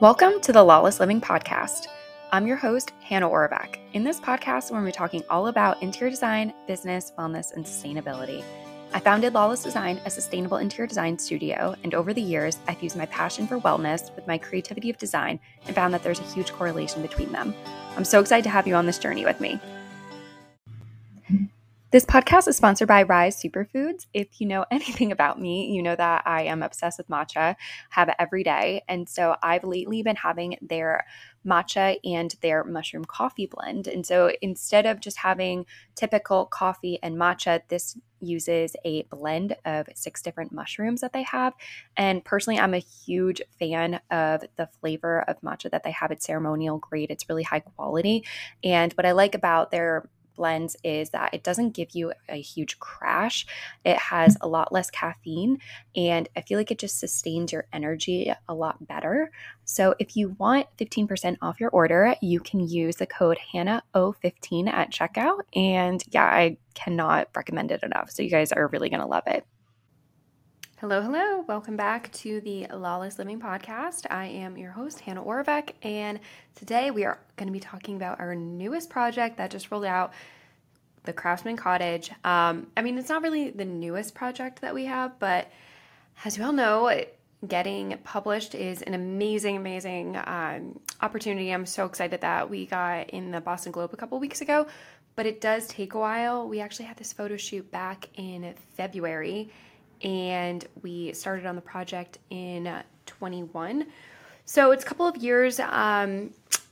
Welcome to the Lawless Living Podcast. I'm your host, Hannah Oravec. In this podcast, we're going to be talking all about interior design, business, wellness, and sustainability. I founded Lawless Design, a sustainable interior design studio, and over the years, I've used my passion for wellness with my creativity of design and found that there's a huge correlation between them. I'm so excited to have you on this journey with me. This podcast is sponsored by Ryze Superfoods. If you know anything about me, you know that I am obsessed with matcha, have it every day. And so I've lately been having their matcha and their mushroom coffee blend. And so instead of just having typical coffee and matcha, this uses a blend of six different mushrooms that they have. And personally, I'm a huge fan of the flavor of matcha that they have. It's ceremonial grade, it's really high quality. And what I like about their blends is that it doesn't give you a huge crash. It has a lot less caffeine, and I feel like it just sustains your energy a lot better. So if you want 15% off your order, you can use the code HANNAHO15 at checkout. And yeah, I cannot recommend it enough. So you guys are really going to love it. Hello, hello. Welcome back to the Lawless Living Podcast. I am your host, Hannah Oravec, and today we are going to be talking about our newest project that just rolled out the Craftsman Cottage. Um, I mean, it's not really the newest project that we have, but as you all know, getting published is an amazing, amazing um, opportunity. I'm so excited that we got in the Boston Globe a couple weeks ago, but it does take a while. We actually had this photo shoot back in February and we started on the project in 21. So it's a couple of years, um,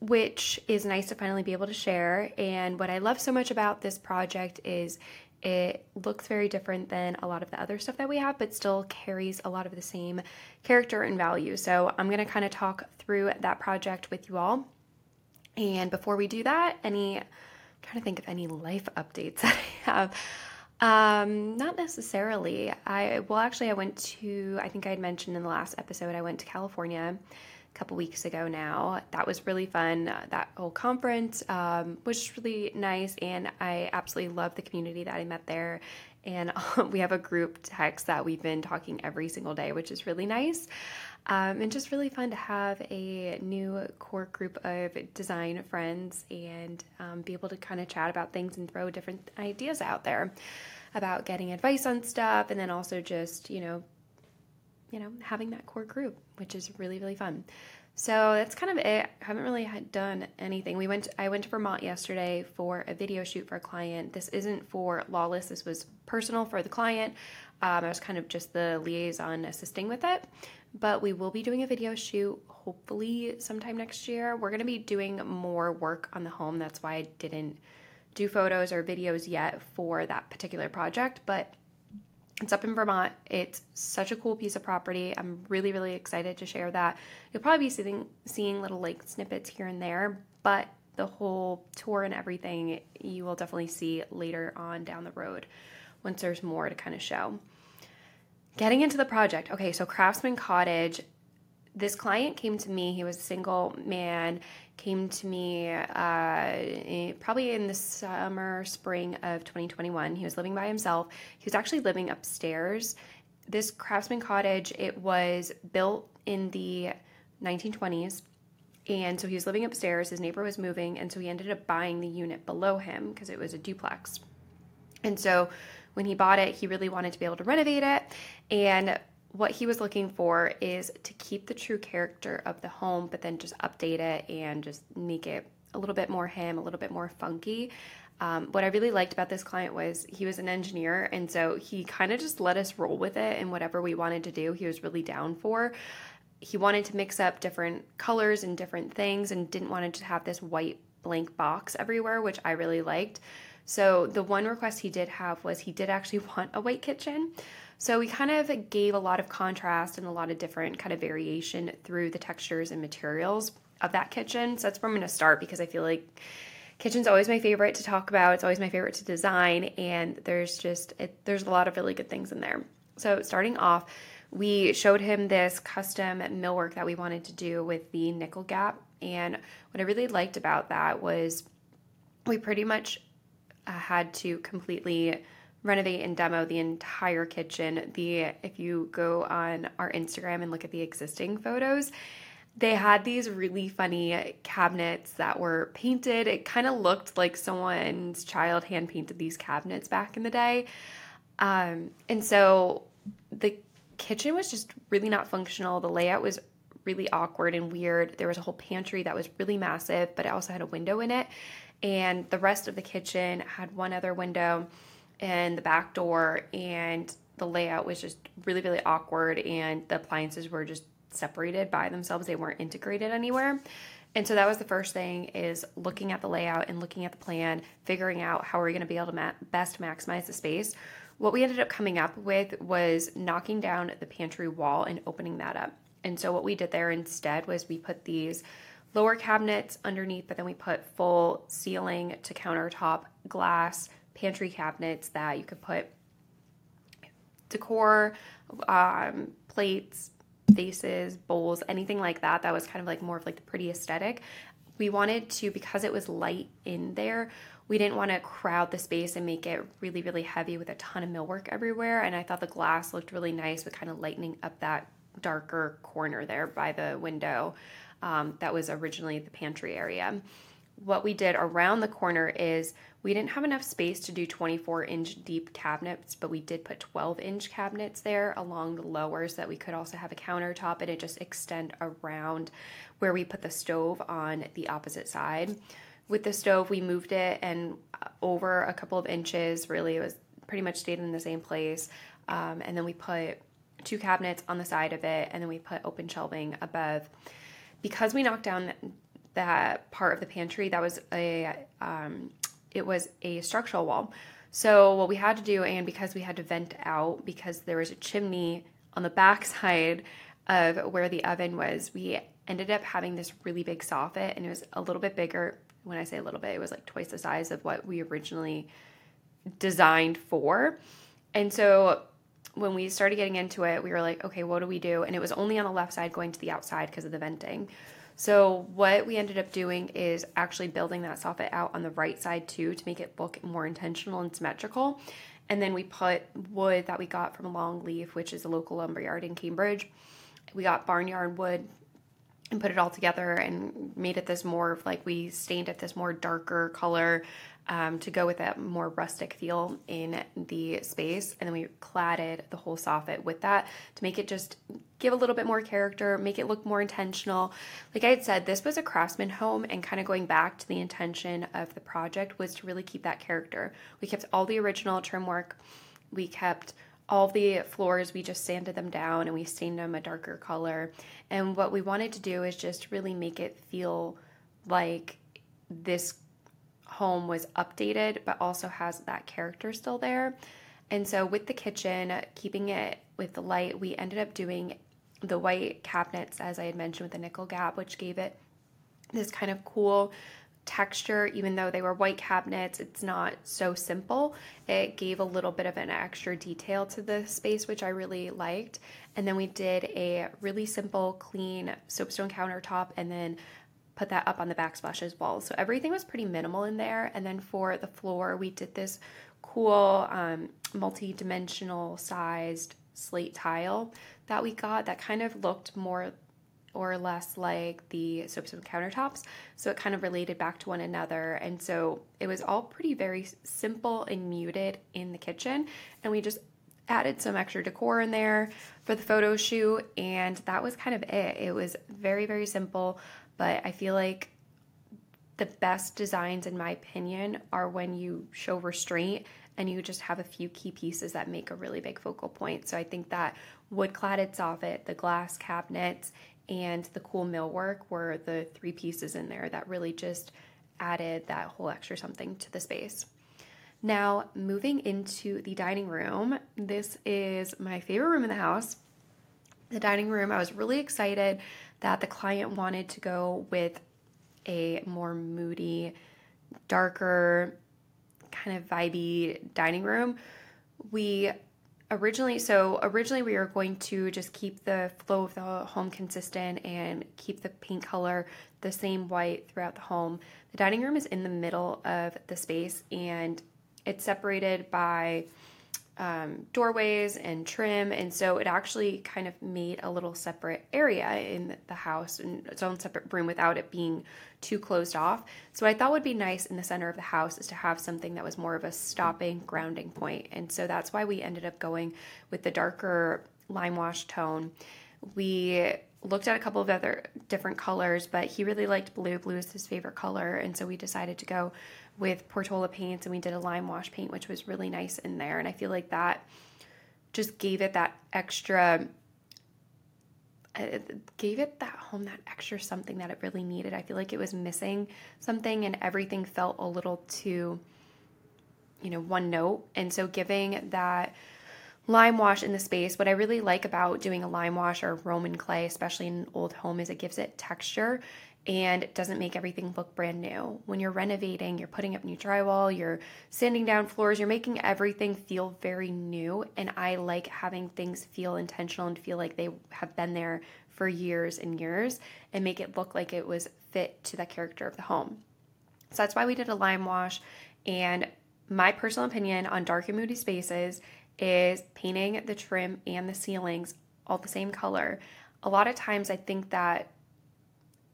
which is nice to finally be able to share. And what I love so much about this project is it looks very different than a lot of the other stuff that we have, but still carries a lot of the same character and value. So I'm going to kind of talk through that project with you all. And before we do that, any I'm trying to think of any life updates that I have. Um, not necessarily. I well, actually, I went to. I think I had mentioned in the last episode. I went to California a couple weeks ago. Now that was really fun. Uh, that whole conference um, was really nice, and I absolutely love the community that I met there. And um, we have a group text that we've been talking every single day, which is really nice. Um, and just really fun to have a new core group of design friends and um, be able to kind of chat about things and throw different ideas out there about getting advice on stuff and then also just you know you know having that core group which is really really fun. So that's kind of it. I haven't really done anything. We went i went to vermont yesterday for a video shoot for a client. This isn't for lawless. This was personal for the client. Um, i was kind of just the liaison assisting with it. But we will be doing a video shoot hopefully sometime next year. We're going to be doing more work on the home. That's why I didn't do photos or videos yet for that particular project, but it's up in Vermont. It's such a cool piece of property. I'm really, really excited to share that. You'll probably be seeing, seeing little like snippets here and there, but the whole tour and everything you will definitely see later on down the road once there's more to kind of show. Getting into the project. Okay, so Craftsman Cottage. This client came to me. He was a single man. Came to me uh, probably in the summer, spring of 2021. He was living by himself. He was actually living upstairs. This Craftsman Cottage. It was built in the 1920s. And so he was living upstairs. His neighbor was moving. And so he ended up buying the unit below him because it was a duplex. And so when he bought it, he really wanted to be able to renovate it. And what he was looking for is to keep the true character of the home, but then just update it and just make it a little bit more him, a little bit more funky. Um, what I really liked about this client was he was an engineer, and so he kind of just let us roll with it and whatever we wanted to do, he was really down for. He wanted to mix up different colors and different things and didn't want to have this white blank box everywhere, which I really liked. So the one request he did have was he did actually want a white kitchen. So we kind of gave a lot of contrast and a lot of different kind of variation through the textures and materials of that kitchen. So that's where I'm going to start because I feel like kitchen's always my favorite to talk about. It's always my favorite to design and there's just it, there's a lot of really good things in there. So starting off, we showed him this custom millwork that we wanted to do with the nickel gap and what I really liked about that was we pretty much uh, had to completely renovate and demo the entire kitchen. The if you go on our Instagram and look at the existing photos, they had these really funny cabinets that were painted. It kind of looked like someone's child hand painted these cabinets back in the day. Um, and so the kitchen was just really not functional. The layout was really awkward and weird. There was a whole pantry that was really massive, but it also had a window in it. And the rest of the kitchen had one other window and the back door, and the layout was just really, really awkward. And the appliances were just separated by themselves, they weren't integrated anywhere. And so that was the first thing is looking at the layout and looking at the plan, figuring out how we're going to be able to ma- best maximize the space. What we ended up coming up with was knocking down the pantry wall and opening that up. And so what we did there instead was we put these lower cabinets underneath, but then we put full ceiling to countertop glass pantry cabinets that you could put decor, um, plates, vases, bowls, anything like that. That was kind of like more of like the pretty aesthetic. We wanted to, because it was light in there, we didn't want to crowd the space and make it really, really heavy with a ton of millwork everywhere. And I thought the glass looked really nice with kind of lightening up that darker corner there by the window um, that was originally the pantry area. What we did around the corner is we didn't have enough space to do 24 inch deep cabinets, but we did put 12 inch cabinets there along the lower so that we could also have a countertop and it just extend around where we put the stove on the opposite side. With the stove, we moved it and uh, over a couple of inches, really, it was pretty much stayed in the same place. Um, and then we put two cabinets on the side of it, and then we put open shelving above. Because we knocked down that part of the pantry, that was a um, it was a structural wall. So what we had to do, and because we had to vent out because there was a chimney on the back side of where the oven was, we ended up having this really big soffit, and it was a little bit bigger. When I say a little bit, it was like twice the size of what we originally designed for. And so when we started getting into it, we were like, okay, what do we do? And it was only on the left side going to the outside because of the venting. So what we ended up doing is actually building that soffit out on the right side too to make it look more intentional and symmetrical. And then we put wood that we got from Longleaf, which is a local lumberyard in Cambridge. We got barnyard wood and put it all together and made it this more like we stained it this more darker color um, to go with that more rustic feel in the space. And then we cladded the whole soffit with that to make it just give a little bit more character, make it look more intentional. Like I had said, this was a craftsman home, and kind of going back to the intention of the project was to really keep that character. We kept all the original trim work, we kept all the floors, we just sanded them down and we stained them a darker color. And what we wanted to do is just really make it feel like this home was updated, but also has that character still there. And so, with the kitchen, keeping it with the light, we ended up doing the white cabinets, as I had mentioned, with the nickel gap, which gave it this kind of cool texture. Even though they were white cabinets, it's not so simple. It gave a little bit of an extra detail to the space, which I really liked. And then we did a really simple, clean soapstone countertop and then put that up on the backsplash as well. So everything was pretty minimal in there. And then for the floor, we did this cool um, multi-dimensional sized slate tile that we got that kind of looked more or less like the soapstone countertops. So it kind of related back to one another. And so it was all pretty very simple and muted in the kitchen. And we just added some extra decor in there for the photo shoot. And that was kind of it. It was very, very simple but I feel like the best designs, in my opinion, are when you show restraint and you just have a few key pieces that make a really big focal point. So I think that wood cladded soffit, the glass cabinets, and the cool millwork were the three pieces in there that really just added that whole extra something to the space. Now, moving into the dining room, this is my favorite room in the house. The dining room, I was really excited that the client wanted to go with a more moody, darker, kind of vibey dining room. We originally so originally we were going to just keep the flow of the home consistent and keep the paint color the same white throughout the home. The dining room is in the middle of the space and it's separated by um, doorways and trim. And so it actually kind of made a little separate area in the house and its own separate room without it being too closed off. So I thought would be nice in the center of the house is to have something that was more of a stopping grounding point. And so that's why we ended up going with the darker lime wash tone. We looked at a couple of other different colors, but he really liked blue. Blue is his favorite color. And so we decided to go with Portola paints and we did a lime wash paint, which was really nice in there. And I feel like that just gave it that extra, it uh, gave it that home that extra something that it really needed. I feel like it was missing something and everything felt a little too, you know, one note. And so giving that lime wash in the space. What I really like about doing a lime wash or Roman clay, especially in an old home, is it gives it texture and it doesn't make everything look brand new. When you're renovating, you're putting up new drywall, you're sanding down floors, you're making everything feel very new. And I like having things feel intentional and feel like they have been there for years and years and make it look like it was fit to the character of the home. So that's why we did a lime wash. And my personal opinion on dark and moody spaces is painting the trim and the ceilings all the same color. A lot of times I think that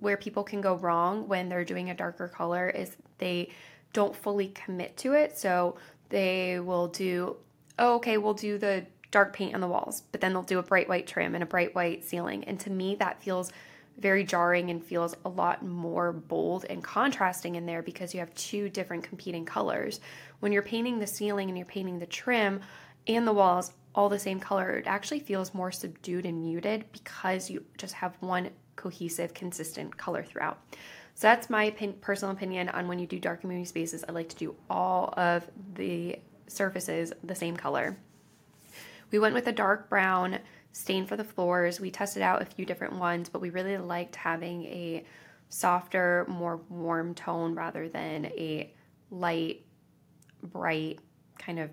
where people can go wrong when they're doing a darker color is they don't fully commit to it. So they will do, oh, okay, we'll do the dark paint on the walls, but then they'll do a bright white trim and a bright white ceiling. And to me, that feels very jarring and feels a lot more bold and contrasting in there because you have two different competing colors. When you're painting the ceiling and you're painting the trim and the walls all the same color, it actually feels more subdued and muted because you just have one cohesive, consistent color throughout. So that's my personal opinion on when you do dark community spaces. I like to do all of the surfaces the same color. We went with a dark brown stain for the floors. We tested out a few different ones, but we really liked having a softer, more warm tone rather than a light, bright kind of.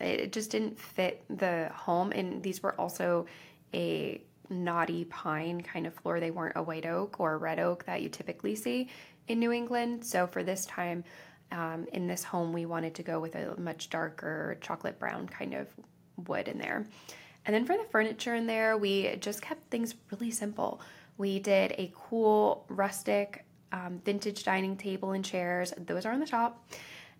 It just didn't fit the home, and these were also a knotty pine kind of floor. They weren't a white oak or a red oak that you typically see in New England. So for this time um, in this home, we wanted to go with a much darker chocolate brown kind of wood in there. And then for the furniture in there, we just kept things really simple. We did a cool rustic um, vintage dining table and chairs. Those are on the shop.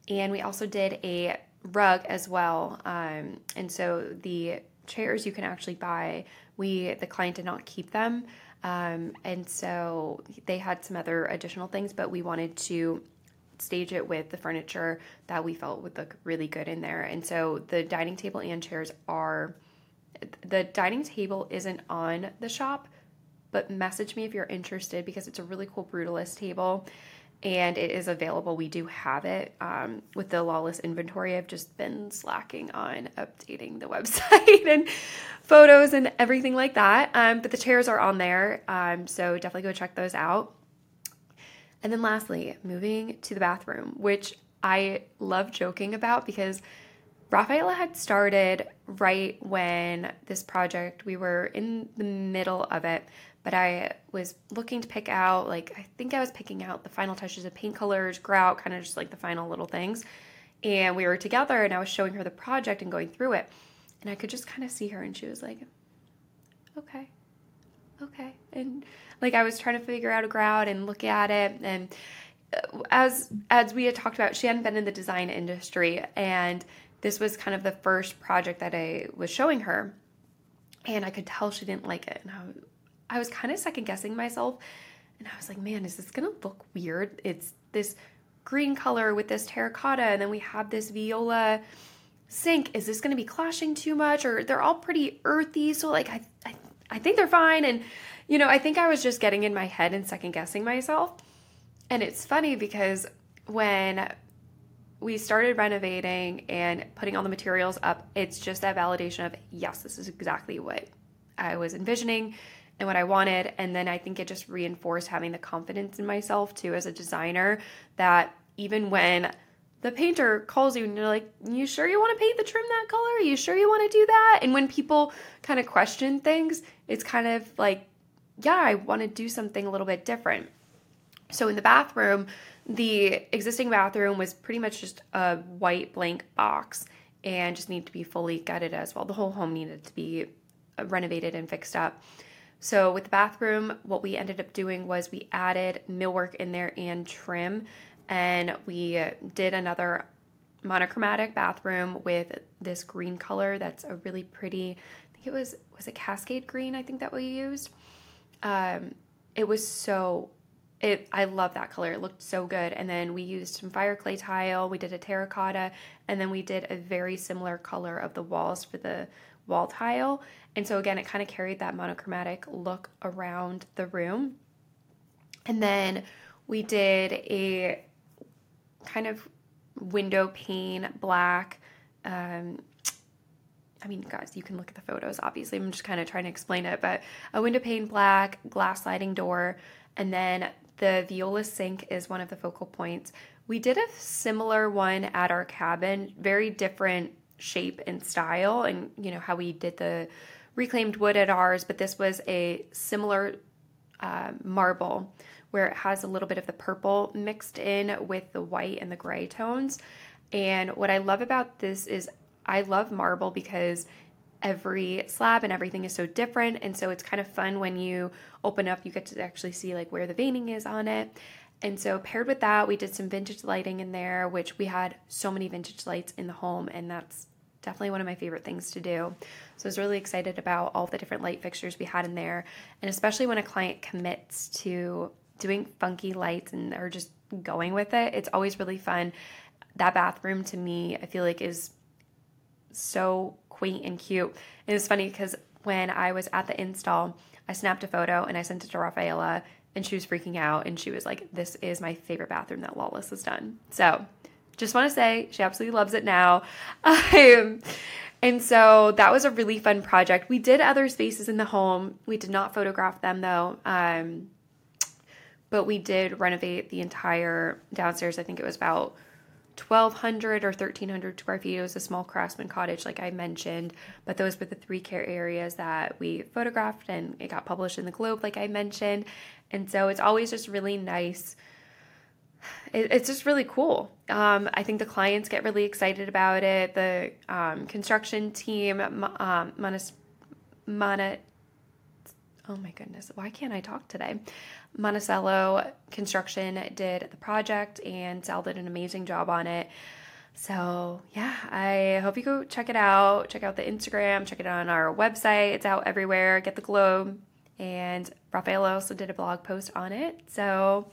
And we also did a rug as well. Um, and so the chairs you can actually buy we the client did not keep them um, and so they had some other additional things but we wanted to stage it with the furniture that we felt would look really good in there. And so the dining table and chairs are the dining table isn't on the shop but message me if you're interested because it's a really cool brutalist table and it is available. We do have it um, with the lawless inventory. I've just been slacking on updating the website and photos and everything like that. Um, but the chairs are on there, um, so definitely go check those out. And then lastly, moving to the bathroom, which I love joking about because Rafaela had started right when this project, we were in the middle of it, but I was looking to pick out, like, I think I was picking out the final touches of paint colors, grout, kind of just like the final little things. And we were together and I was showing her the project and going through it. And I could just kind of see her and she was like, okay, okay. And like I was trying to figure out a grout and look at it. And uh, as as we had talked about, she hadn't been in the design industry and this was kind of the first project that I was showing her. And I could tell she didn't like it. And I I was kind of second guessing myself. And I was like, man, is this to look weird? It's this green color with this terracotta. And then we have this viola sink. Is this to be clashing too much? Or they're all pretty earthy. So, like, I, I, I think they're fine. And, you know, I think I was just getting in my head and second guessing myself. And it's funny because when we started renovating and putting all the materials up, it's just that validation of, yes, this is exactly what I was envisioning and what I wanted. And then I think it just reinforced having the confidence in myself too as a designer that even when the painter calls you and you're like, You sure you want to paint the trim that color? Are you sure you want to do that? And when people kind of question things, it's kind of like, Yeah, I want to do something a little bit different. So in the bathroom, the existing bathroom was pretty much just a white blank box and just needed to be fully gutted as well. The whole home needed to be renovated and fixed up. So with the bathroom, what we ended up doing was we added millwork in there and trim, and we did another monochromatic bathroom with this green color that's a really pretty. I think it was was it Cascade green. I think that we used. Um, it was so. It I love that color. It looked so good. And then we used some Fireclay tile. We did a terracotta, and then we did a very similar color of the walls for the wall tile. And so again, it kind of carried that monochromatic look around the room. And then we did a kind of window pane black. Um, I mean, guys, you can look at the photos. Obviously, I'm just kind of trying to explain it, but a window pane black, glass sliding door, and then the viola sink is one of the focal points. We did a similar one at our cabin, very different shape and style, and you know how we did the reclaimed wood at ours, but this was a similar uh, marble where it has a little bit of the purple mixed in with the white and the gray tones. And what I love about this is I love marble because every slab and everything is so different. And so it's kind of fun when you open up, you get to actually see like where the veining is on it. And so, paired with that, we did some vintage lighting in there, which we had so many vintage lights in the home, and that's definitely one of my favorite things to do. So I was really excited about all the different light fixtures we had in there. And especially when a client commits to doing funky lights and are just going with it, it's always really fun. That bathroom to me, I feel like is so quaint and cute. And it's funny because when I was at the install, I snapped a photo and I sent it to Rafaela and she was freaking out and she was like, This is my favorite bathroom that Lawless has done. So just want to say she absolutely loves it now. Um, and so that was a really fun project. We did other spaces in the home. We did not photograph them though. Um, but we did renovate the entire downstairs. I think it was about 1200 or 1300 square feet. It was a small craftsman cottage, like I mentioned, but those were the three care areas that we photographed and it got published in the Globe, like I mentioned. And so it's always just really nice it, it's just really cool. Um, I think the clients get really excited about it. The um, construction team, um, Mana, oh my goodness, why can't I talk today? Monticello Construction did the project and Sal did an amazing job on it. So, yeah, I hope you go check it out. Check out the Instagram, check it out on our website. It's out everywhere. Get the globe. And Rafael also did a blog post on it. So,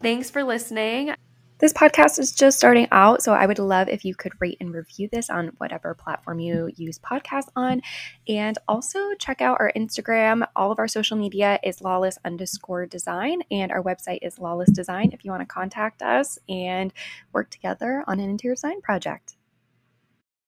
Thanks for listening. This podcast is just starting out, so I would love if you could rate and review this on whatever platform you use podcasts on. And also check out our Instagram. All of our social media is lawless underscore design, and our website is lawless design if you want to contact us and work together on an interior design project.